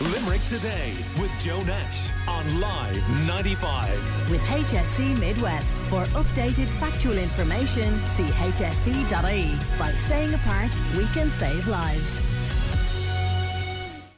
Limerick Today with Joe Nash on Live 95. With HSE Midwest. For updated factual information, see hse.ie. By staying apart, we can save lives.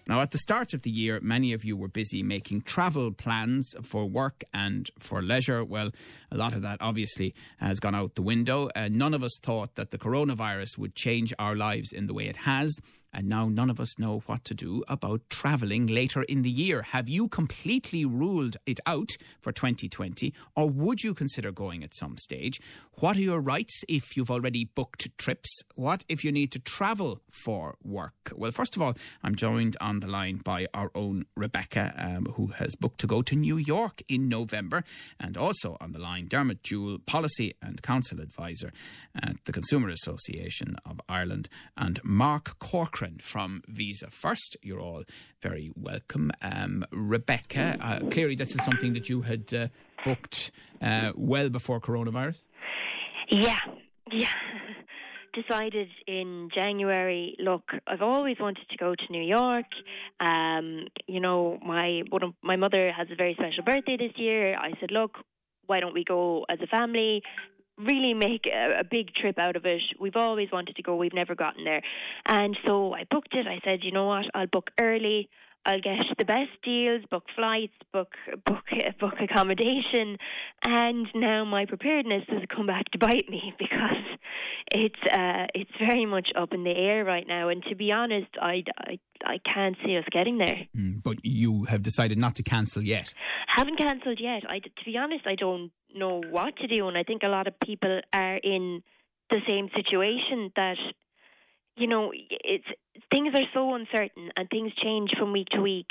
Now, at the start of the year, many of you were busy making travel plans for work and for leisure. Well, a lot of that obviously has gone out the window. Uh, none of us thought that the coronavirus would change our lives in the way it has. And now none of us know what to do about travelling later in the year. Have you completely ruled it out for 2020, or would you consider going at some stage? What are your rights if you've already booked trips? What if you need to travel for work? Well, first of all, I'm joined on the line by our own Rebecca, um, who has booked to go to New York in November, and also on the line, Dermot Jewell, Policy and Council Advisor at the Consumer Association of Ireland, and Mark Corcoran from Visa First. You're all very welcome. Um, Rebecca, uh, clearly this is something that you had uh, booked uh, well before coronavirus. Yeah, yeah. Decided in January. Look, I've always wanted to go to New York. Um, you know, my one of, my mother has a very special birthday this year. I said, look, why don't we go as a family? Really make a, a big trip out of it. We've always wanted to go. We've never gotten there, and so I booked it. I said, you know what? I'll book early. I'll get the best deals, book flights, book book book accommodation, and now my preparedness has come back to bite me because it's uh, it's very much up in the air right now. And to be honest, I, I, I can't see us getting there. Mm, but you have decided not to cancel yet. Haven't cancelled yet. I, to be honest, I don't know what to do, and I think a lot of people are in the same situation that you know, it's things are so uncertain and things change from week to week,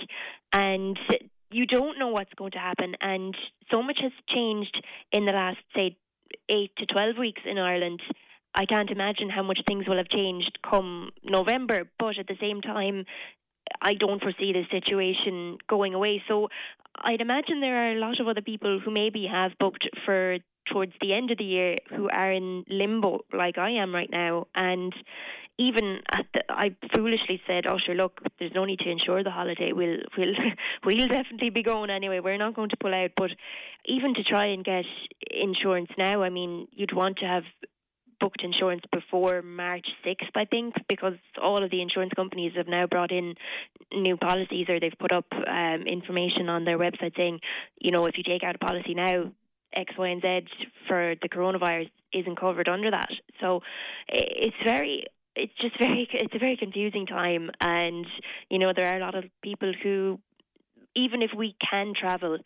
and you don't know what's going to happen. And so much has changed in the last, say, eight to twelve weeks in Ireland. I can't imagine how much things will have changed come November. But at the same time, I don't foresee this situation going away. So I'd imagine there are a lot of other people who maybe have booked for towards the end of the year who are in limbo like I am right now. And even the, I foolishly said, "Oh, sure, look, there's no need to insure the holiday. We'll we'll we'll definitely be going anyway. We're not going to pull out." But even to try and get insurance now, I mean, you'd want to have booked insurance before March 6th, I think, because all of the insurance companies have now brought in new policies or they've put up um, information on their website saying, you know, if you take out a policy now, X, Y, and Z for the coronavirus isn't covered under that. So it's very it's just very it's a very confusing time. And you know there are a lot of people who even if we can travel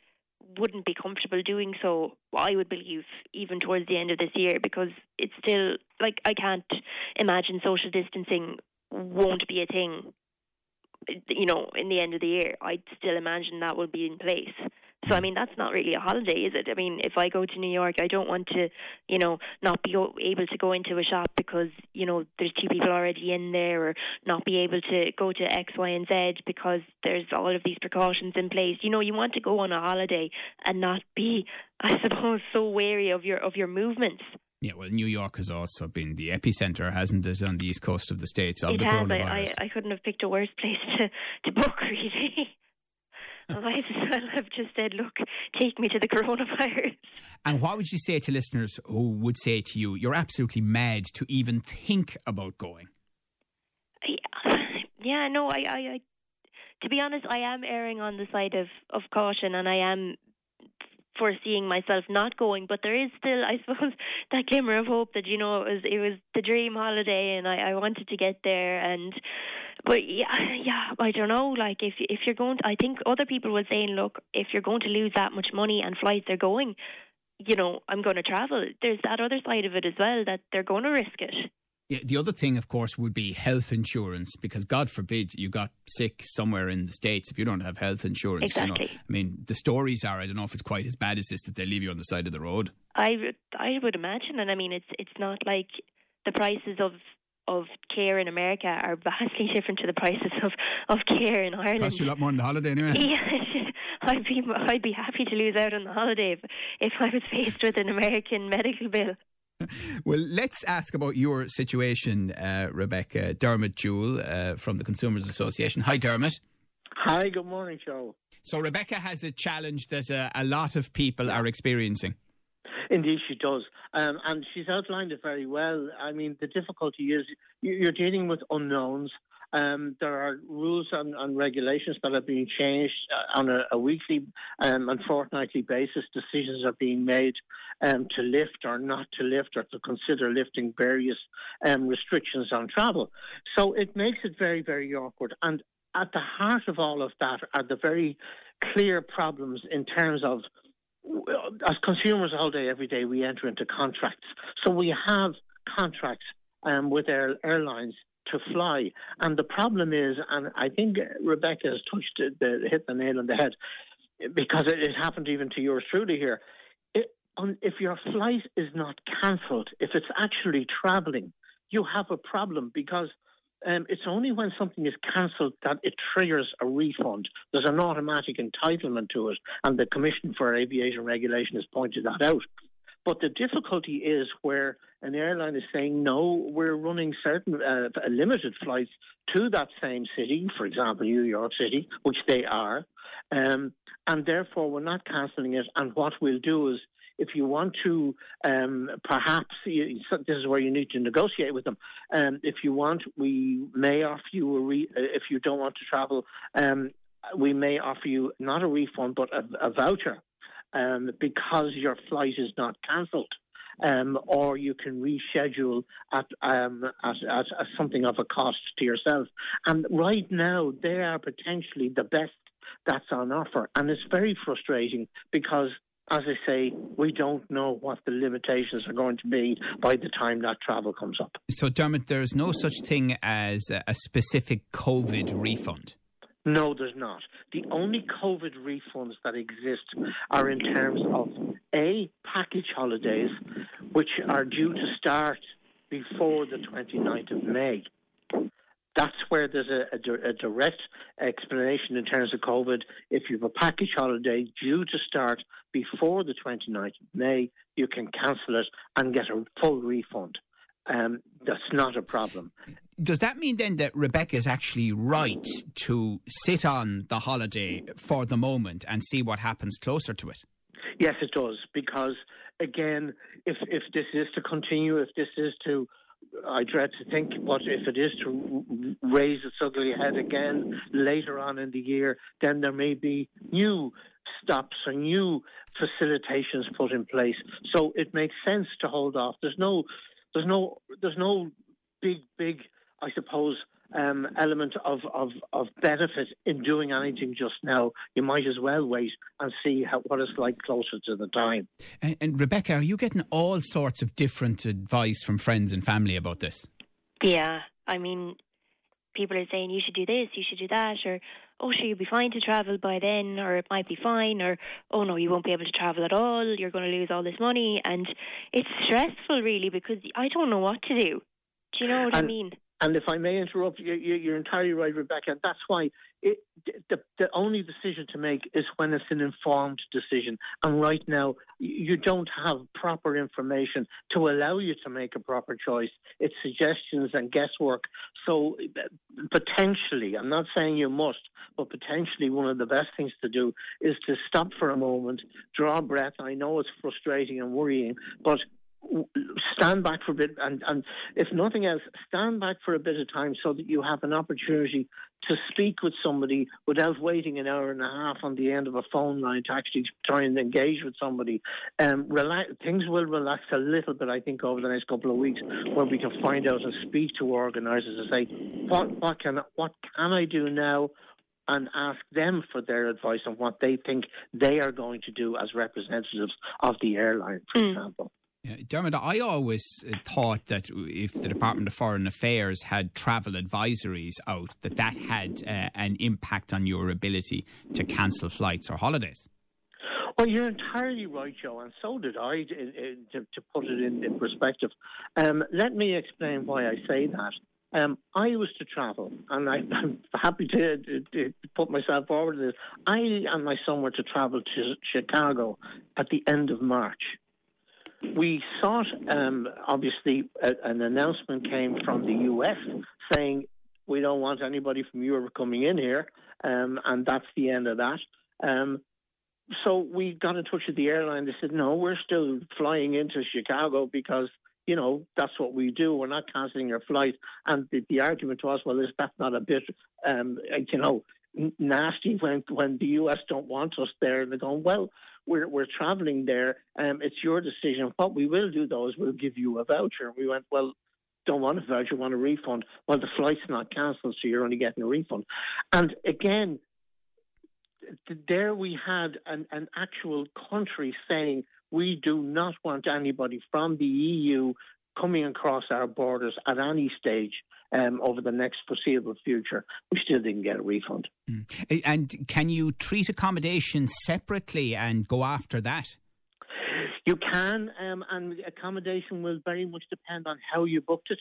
wouldn't be comfortable doing so I would believe even towards the end of this year because it's still like I can't imagine social distancing won't be a thing you know in the end of the year. I'd still imagine that will be in place so I mean, that's not really a holiday, is it? I mean, if I go to New York, I don't want to, you know, not be able to go into a shop because you know there's two people already in there, or not be able to go to X, Y, and Z because there's all of these precautions in place. You know, you want to go on a holiday and not be, I suppose, so wary of your of your movements. Yeah, well, New York has also been the epicenter, hasn't it, on the east coast of the states of it the has. coronavirus? I, I, I couldn't have picked a worse place to, to book, really. I well have just said, look, take me to the coronavirus. And what would you say to listeners who would say to you, you're absolutely mad to even think about going? Yeah, yeah no, I, I, I, to be honest, I am erring on the side of, of caution and I am foreseeing myself not going, but there is still, I suppose, that glimmer of hope that you know it was it was the dream holiday, and I, I wanted to get there, and but yeah, yeah, I don't know. Like if if you're going, to, I think other people were saying, look, if you're going to lose that much money and flights are going, you know, I'm going to travel. There's that other side of it as well that they're going to risk it. Yeah, the other thing, of course, would be health insurance because God forbid you got sick somewhere in the States if you don't have health insurance. Exactly. You know, I mean, the stories are, I don't know if it's quite as bad as this, that they leave you on the side of the road. I, I would imagine. And I mean, it's, it's not like the prices of of care in America are vastly different to the prices of, of care in Ireland. Cost you a lot more on the holiday anyway. Yeah, I'd be I'd be happy to lose out on the holiday if, if I was faced with an American medical bill. well, let's ask about your situation, uh, Rebecca. Dermot Jewell uh, from the Consumers Association. Hi, Dermot. Hi, good morning, Joe. So Rebecca has a challenge that uh, a lot of people are experiencing. Indeed, she does. Um, and she's outlined it very well. I mean, the difficulty is you're dealing with unknowns. Um, there are rules and, and, regulations that are being changed uh, on a, a weekly um, and fortnightly basis. Decisions are being made um, to lift or not to lift or to consider lifting various um, restrictions on travel. So it makes it very, very awkward. And at the heart of all of that are the very clear problems in terms of as consumers all day, every day, we enter into contracts. So we have contracts um, with air, airlines to fly. And the problem is, and I think Rebecca has touched the, hit the nail on the head, because it, it happened even to yours truly here. It, on, if your flight is not cancelled, if it's actually travelling, you have a problem because um, it's only when something is cancelled that it triggers a refund. There's an automatic entitlement to it, and the Commission for Aviation Regulation has pointed that out. But the difficulty is where an airline is saying, no, we're running certain uh, limited flights to that same city, for example, New York City, which they are, um, and therefore we're not cancelling it. And what we'll do is if you want to, um, perhaps you, this is where you need to negotiate with them. Um, if you want, we may offer you a re- uh, if you don't want to travel. Um, we may offer you not a refund but a, a voucher um, because your flight is not cancelled. Um, or you can reschedule at, um, at, at, at, something of a cost to yourself. And right now, they are potentially the best that's on offer. And it's very frustrating because as I say, we don't know what the limitations are going to be by the time that travel comes up. So, Dermot, there's no such thing as a specific COVID refund. No, there's not. The only COVID refunds that exist are in terms of A, package holidays, which are due to start before the 29th of May. That's where there's a, a, a, direct explanation in terms of COVID. If you have a package holiday due to start before the 29th of May, you can cancel it and get a full refund. Um, that's not a problem. Does that mean then that Rebecca is actually right to sit on the holiday for the moment and see what happens closer to it? Yes, it does. Because again, if if this is to continue, if this is to I dread to think, what if it is to raise its ugly head again later on in the year, then there may be new stops or new facilitations put in place. So it makes sense to hold off. There's no, there's no, there's no big, big, I suppose, um, element of, of, of benefit in doing anything just now. You might as well wait and see how, what it's like closer to the time. And, and Rebecca, are you getting all sorts of different advice from friends and family about this? Yeah, I mean, people are saying you should do this, you should do that, or oh, sure, you'll be fine to travel by then, or it might be fine, or oh no, you won't be able to travel at all, you're going to lose all this money. And it's stressful, really, because I don't know what to do. Do you know what and, I mean? And if I may interrupt, you're entirely right, Rebecca. And that's why it, the, the only decision to make is when it's an informed decision. And right now, you don't have proper information to allow you to make a proper choice. It's suggestions and guesswork. So potentially, I'm not saying you must, but potentially one of the best things to do is to stop for a moment, draw breath. I know it's frustrating and worrying, but stand back for a bit and, and if nothing else, stand back for a bit of time so that you have an opportunity to speak with somebody without waiting an hour and a half on the end of a phone line to actually try and engage with somebody. Um, relax, things will relax a little bit, I think, over the next couple of weeks, where we can find out and speak to organisers and say, what, what can what can I do now? and ask them for their advice on what they think they are going to do as representatives of the airline, for mm. example. Yeah, Dermot, I always uh, thought that if the Department of Foreign Affairs had travel advisories out, that that had uh, an impact on your ability to cancel flights or holidays. Well, you're entirely right, Joe, and so did I, to, to put it in, in perspective. Um, let me explain why I say that. Um, I was to travel, and I, am happy to, to, put myself forward to this. I and my son were to travel to Chicago at the end of March we sought, um, obviously, a, an announcement came from the US saying we don't want anybody from Europe coming in here. um, and that's the end of that. Um, so we got in touch with the airline. They said, no, we're still flying into Chicago because you know, that's what we do. We're not cancelling your flight. And the, the argument was, well, is that not a bit, um, you know, nasty when when the US don't want us there? And they're going, well, we're we're travelling there. Um, it's your decision. What we will do though is we'll give you a voucher. And We went, well, don't want a voucher, want a refund. Well, the flight's not cancelled, so you're only getting a refund. And again, there we had an, an actual country saying we do not want anybody from the EU coming across our borders at any stage um, over the next foreseeable future. We still didn't get a refund. Mm. And can you treat accommodation separately and go after that? You can, um, and accommodation will very much depend on how you booked it.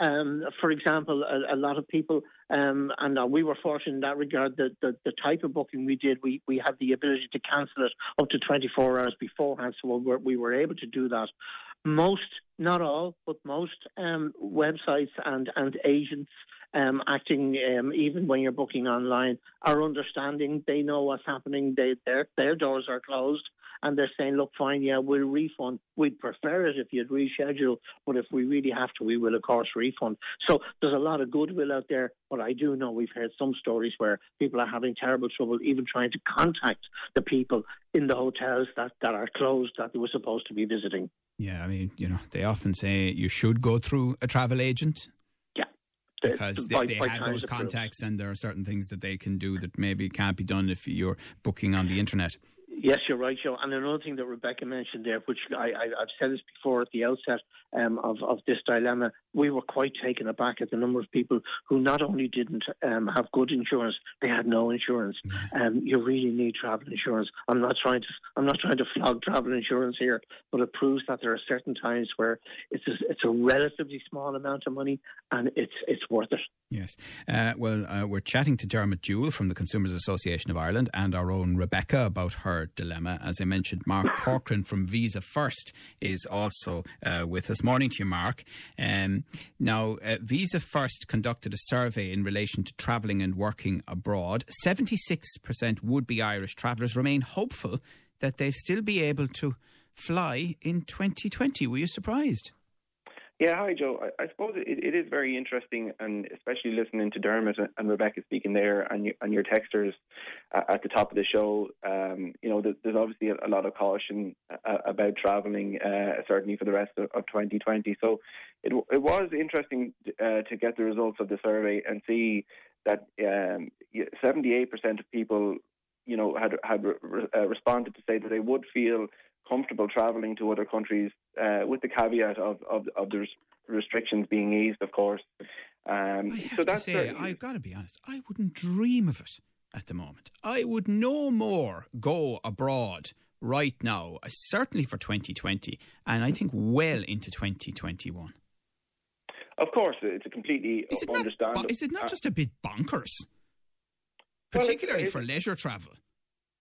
Um, for example, a, a, lot of people, um, and uh, we were fortunate in that regard, the, the, the, type of booking we did, we, we had the ability to cancel it up to 24 hours beforehand, so we were, we were able to do that. Most, not all, but most um, websites and, and agents um, acting, um, even when you're booking online, are understanding. They know what's happening. They, their, their doors are closed and they're saying, look, fine, yeah, we'll refund. We'd prefer it if you'd reschedule, but if we really have to, we will, of course, refund. So there's a lot of goodwill out there, but I do know we've heard some stories where people are having terrible trouble even trying to contact the people in the hotels that, that are closed that they were supposed to be visiting. Yeah, I mean, you know, they often say you should go through a travel agent Yeah. because they, they have those contacts and there are certain things that they can do that maybe can't be done if you're booking on the internet. Yes, you're right, Joe. And another thing that Rebecca mentioned there, which I, have said this before at the outset um, of, of this dilemma, we were quite taken aback at the number of people who not only didn't um, have good insurance, they had no insurance. Um, you really need travel insurance. I'm not trying to I'm not trying to flog travel insurance here, but it proves that there are certain times where it's a, it's a relatively small amount of money and it's it's worth it. Yes. Uh, well, uh, we're chatting to Dermot Jewell from the Consumers Association of Ireland and our own Rebecca about her dilemma. As I mentioned, Mark Corcoran from Visa First is also uh, with us. Morning to you, Mark. Um, now, uh, Visa First conducted a survey in relation to travelling and working abroad. 76% would be Irish travellers remain hopeful that they'll still be able to fly in 2020. Were you surprised? Yeah, hi Joe. I, I suppose it, it is very interesting, and especially listening to Dermot and Rebecca speaking there, and your, and your texters uh, at the top of the show. Um, you know, there's obviously a, lot of caution uh, about travelling, uh, certainly for the rest of, of 2020. So it it was interesting uh, to get the results of the survey and see that um, 78% of people, you know, had had re- uh, responded to say that they would feel comfortable travelling to other countries, uh, with the caveat of, of, of the restrictions being eased, of course. Um, I have so to say, the, I've got to be honest, I wouldn't dream of it at the moment. I would no more go abroad right now, uh, certainly for 2020, and I think well into 2021. Of course, it's a completely is it understandable. Not, is it not uh, just a bit bonkers? Particularly well, for leisure travel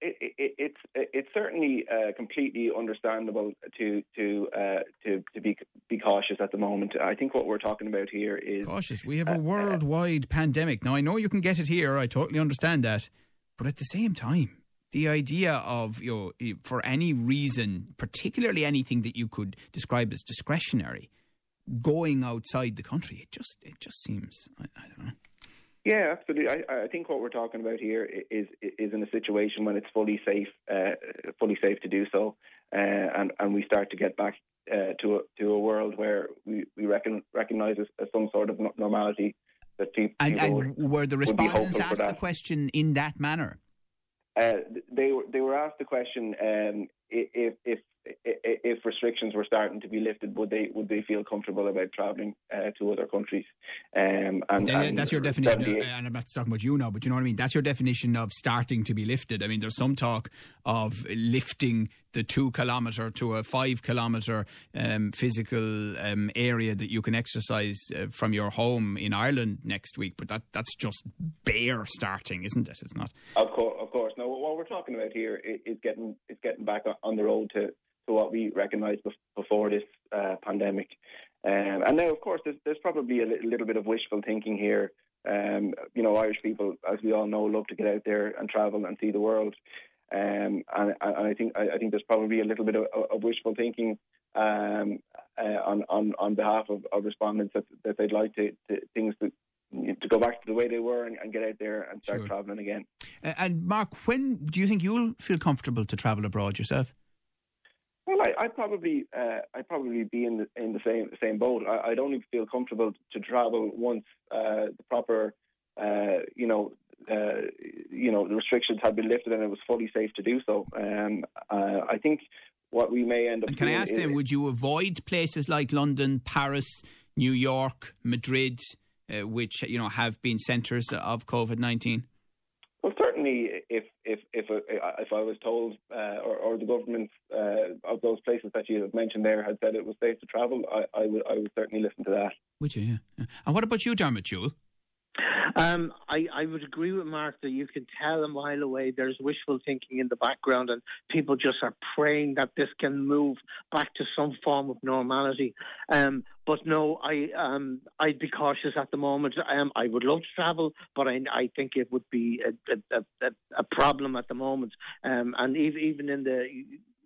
it, it, it's it's certainly uh, completely understandable to to uh, to to be be cautious at the moment. I think what we're talking about here is cautious. We have a uh, uh, worldwide pandemic now. I know you can get it here. I totally understand that, but at the same time, the idea of you know, for any reason, particularly anything that you could describe as discretionary, going outside the country, it just it just seems I, I don't know. Yeah, absolutely. I, I, think what we're talking about here is is in a situation when it's fully safe, uh, fully safe to do so, uh, and and we start to get back uh, to a, to a world where we we reckon, recognize as, as some sort of normality that people. And, and would, were the respondents asked the question in that manner? Uh, they were they were asked the question um, if if if restrictions were starting to be lifted, would they would they feel comfortable about travelling uh, to other countries? Um, and, and, that's your definition, of, and I'm not talking about you now, but you know what I mean. That's your definition of starting to be lifted. I mean, there's some talk of lifting the two kilometre to a five kilometre um, physical um, area that you can exercise uh, from your home in Ireland next week, but that that's just bare starting, isn't it? It's not. Of course, of course. No, what we're talking about here is getting is getting back on the road to we recognised before this uh, pandemic. Um, and now, of course, there's, there's probably a little bit of wishful thinking here Um, you know, Irish people, as we all know, love to get out there and travel and see the world. Um, and, and, I think I, think there's probably a little bit of, of wishful thinking um, uh, on, on on behalf of, of respondents that, that they'd like to, to things to to go back to the way they were and, and get out there and start sure. travelling again. And Mark, when do you think you'll feel comfortable to travel abroad yourself? Well, I, would probably, uh, I'd probably be in the in the same same boat. I, would only feel comfortable to travel once uh, the proper, uh, you know, uh, you know, the restrictions had been lifted and it was fully safe to do so. Um, uh, I think what we may end up. And can I ask them? Would you avoid places like London, Paris, New York, Madrid, uh, which you know have been centres of COVID nineteen? Well, certainly, if if if if I was told, uh, or, or the government uh, of those places that you have mentioned there had said it was safe to travel, I, I would I would certainly listen to that. Would you? Yeah. And what about you, Dermot Jewell? Um, I, I would agree with Mark that you can tell a mile away there's wishful thinking in the background, and people just are praying that this can move back to some form of normality. Um, but no, I um, I'd be cautious at the moment. Um, I would love to travel, but I, I think it would be a, a, a, a problem at the moment. Um, and even in the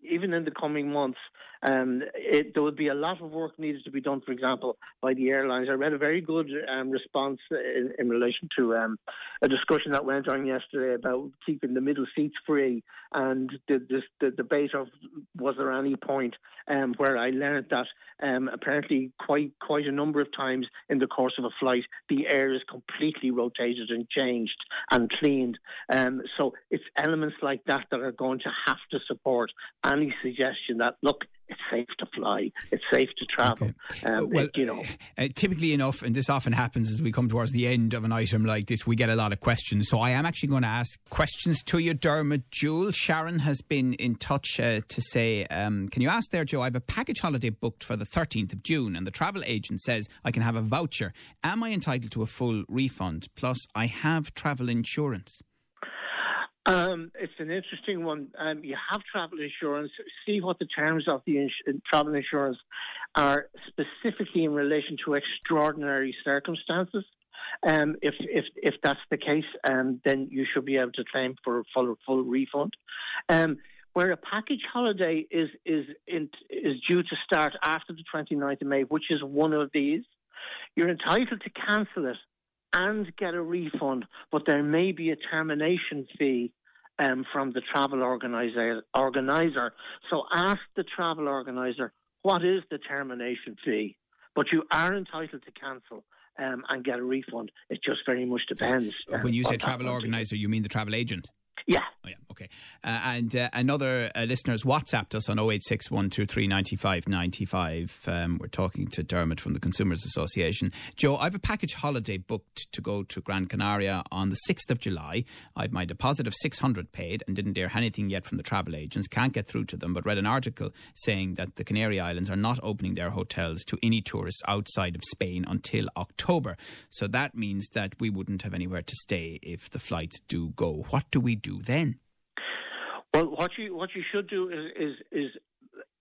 even in the coming months, um, it, there would be a lot of work needed to be done, for example, by the airlines. I read a very good um, response in, in, relation to um, a discussion that went on yesterday about keeping the middle seats free and the, the, the debate of was there any point um, where I learned that um, apparently quite quite a number of times in the course of a flight the air is completely rotated and changed and cleaned. Um, so it's elements like that that are going to have to support any suggestion that look it's safe to fly, it's safe to travel. Okay. Um, well, it, you know, uh, typically enough, and this often happens as we come towards the end of an item like this, we get a lot of questions. So I am actually going to ask questions to you, Dermot Jewell. Sharon has been in touch uh, to say, um, can you ask there, Joe? I have a package holiday booked for the 13th of June, and the travel agent says I can have a voucher. Am I entitled to a full refund? Plus, I have travel insurance. Um, it's an interesting one. Um, you have travel insurance. See what the terms of the ins- travel insurance are specifically in relation to extraordinary circumstances. Um, if if if that's the case, um, then you should be able to claim for a full full refund. Um, where a package holiday is is in, is due to start after the 29th of May, which is one of these, you're entitled to cancel it and get a refund, but there may be a termination fee um, from the travel organizer, organizer. So ask the travel organizer what is the termination fee, but you are entitled to cancel. Um, and get a refund. It just very much depends. So when you say travel organizer, you mean the travel agent? Yeah. Oh, yeah. Okay. Uh, and uh, another uh, listener's WhatsApped us on 086 95 um, we're talking to Dermot from the Consumers Association. Joe, I have a package holiday booked to go to Gran Canaria on the 6th of July. I had my deposit of 600 paid and didn't hear anything yet from the travel agents. Can't get through to them, but read an article saying that the Canary Islands are not opening their hotels to any tourists outside of Spain until October. So that means that we wouldn't have anywhere to stay if the flights do go. What do we do then? Well, what you what you should do is is, is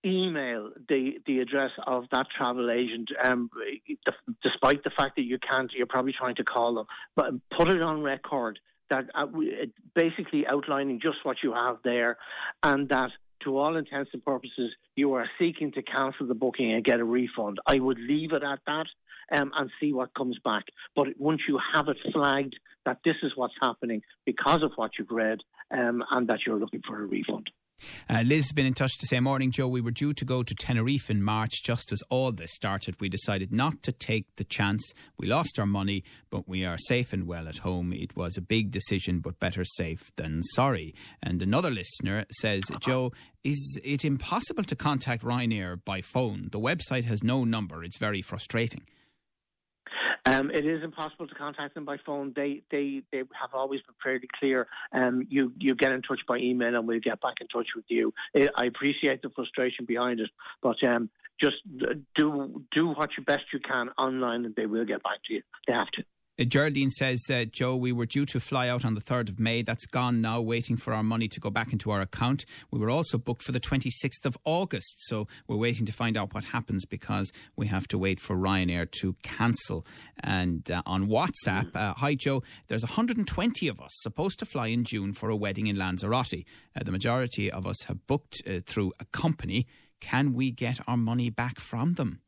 email the the address of that travel agent. Um, despite the fact that you can't, you're probably trying to call them, but put it on record that uh, basically outlining just what you have there, and that to all intents and purposes, you are seeking to cancel the booking and get a refund. I would leave it at that um, and see what comes back. But once you have it flagged that this is what's happening because of what you've read um, and that you're looking for a refund. Uh, Liz has been in touch to say, Morning, Joe. We were due to go to Tenerife in March. Just as all this started, we decided not to take the chance. We lost our money, but we are safe and well at home. It was a big decision, but better safe than sorry. And another listener says, Joe, is it impossible to contact Ryanair by phone? The website has no number. It's very frustrating. Um, it is impossible to contact them by phone. They they they have always been fairly clear. Um, you you get in touch by email, and we'll get back in touch with you. I appreciate the frustration behind it, but um, just do do what you best you can online, and they will get back to you. They have to. Geraldine says, uh, Joe, we were due to fly out on the 3rd of May. That's gone now, waiting for our money to go back into our account. We were also booked for the 26th of August, so we're waiting to find out what happens because we have to wait for Ryanair to cancel. And uh, on WhatsApp, uh, hi Joe, there's 120 of us supposed to fly in June for a wedding in Lanzarote. Uh, the majority of us have booked uh, through a company. Can we get our money back from them?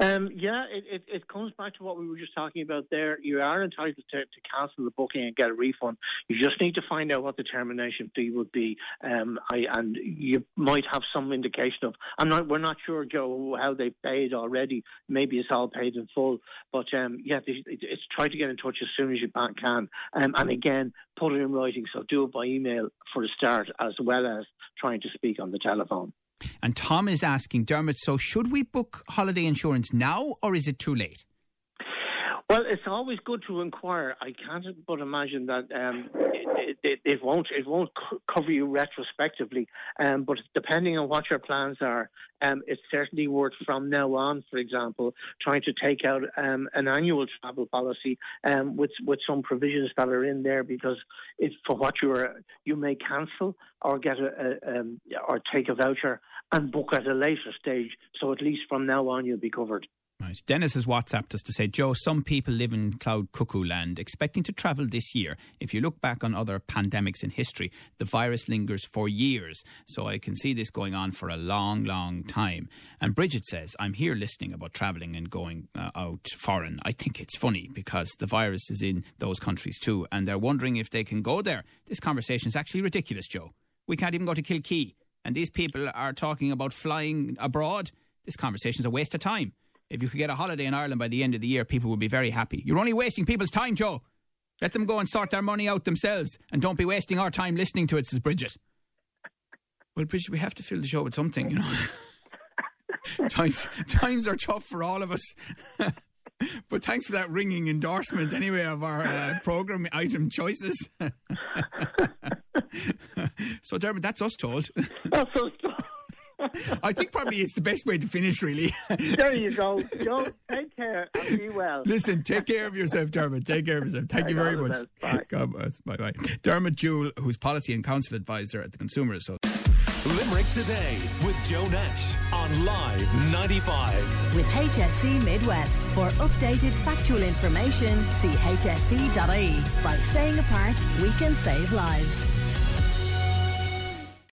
Um, yeah, it, it, it, comes back to what we were just talking about there. You are entitled to, to, cancel the booking and get a refund. You just need to find out what the termination fee would be, um, I, and you might have some indication of. I'm not. We're not sure, Joe, how they paid already. Maybe it's all paid in full, but um, yeah, it's, try to get in touch as soon as you can, um, and again, put it in writing. So do it by email for a start, as well as trying to speak on the telephone. And Tom is asking, Dermot, so should we book holiday insurance now or is it too late? Well, it's always good to inquire. I can't but imagine that um, it, it, it, won't it won't cover you retrospectively. Um, but depending on what your plans are, um, it's certainly worth from now on, for example, trying to take out um, an annual travel policy um, with with some provisions that are in there because for what you are you may cancel or get a, a um, or take a voucher and book at a later stage. So at least from now on, you'll be covered. Right. Dennis has WhatsApped us to say, Joe, some people live in cloud cuckoo land expecting to travel this year. If you look back on other pandemics in history, the virus lingers for years. So I can see this going on for a long, long time. And Bridget says, I'm here listening about travelling and going uh, out foreign. I think it's funny because the virus is in those countries too, and they're wondering if they can go there. This conversation is actually ridiculous, Joe. We can't even go to Kilkee. And these people are talking about flying abroad. This conversation is a waste of time. If you could get a holiday in Ireland by the end of the year, people would be very happy. You're only wasting people's time, Joe. Let them go and sort their money out themselves and don't be wasting our time listening to it, says Bridget. Well, Bridget, we have to fill the show with something, you know. times, times are tough for all of us. but thanks for that ringing endorsement, anyway, of our uh, program item choices. so, Dermot, that's us told. That's us told. I think probably it's the best way to finish, really. there you go. Joe, take care and be well. Listen, take care of yourself, Dermot. Take care of yourself. Thank you very much. Bye. God bless. Bye bye. Dermot Jewell, who's policy and council advisor at the Consumer Association. Limerick Today with Joe Nash on Live 95. With HSE Midwest. For updated factual information, see hse.ie. By staying apart, we can save lives.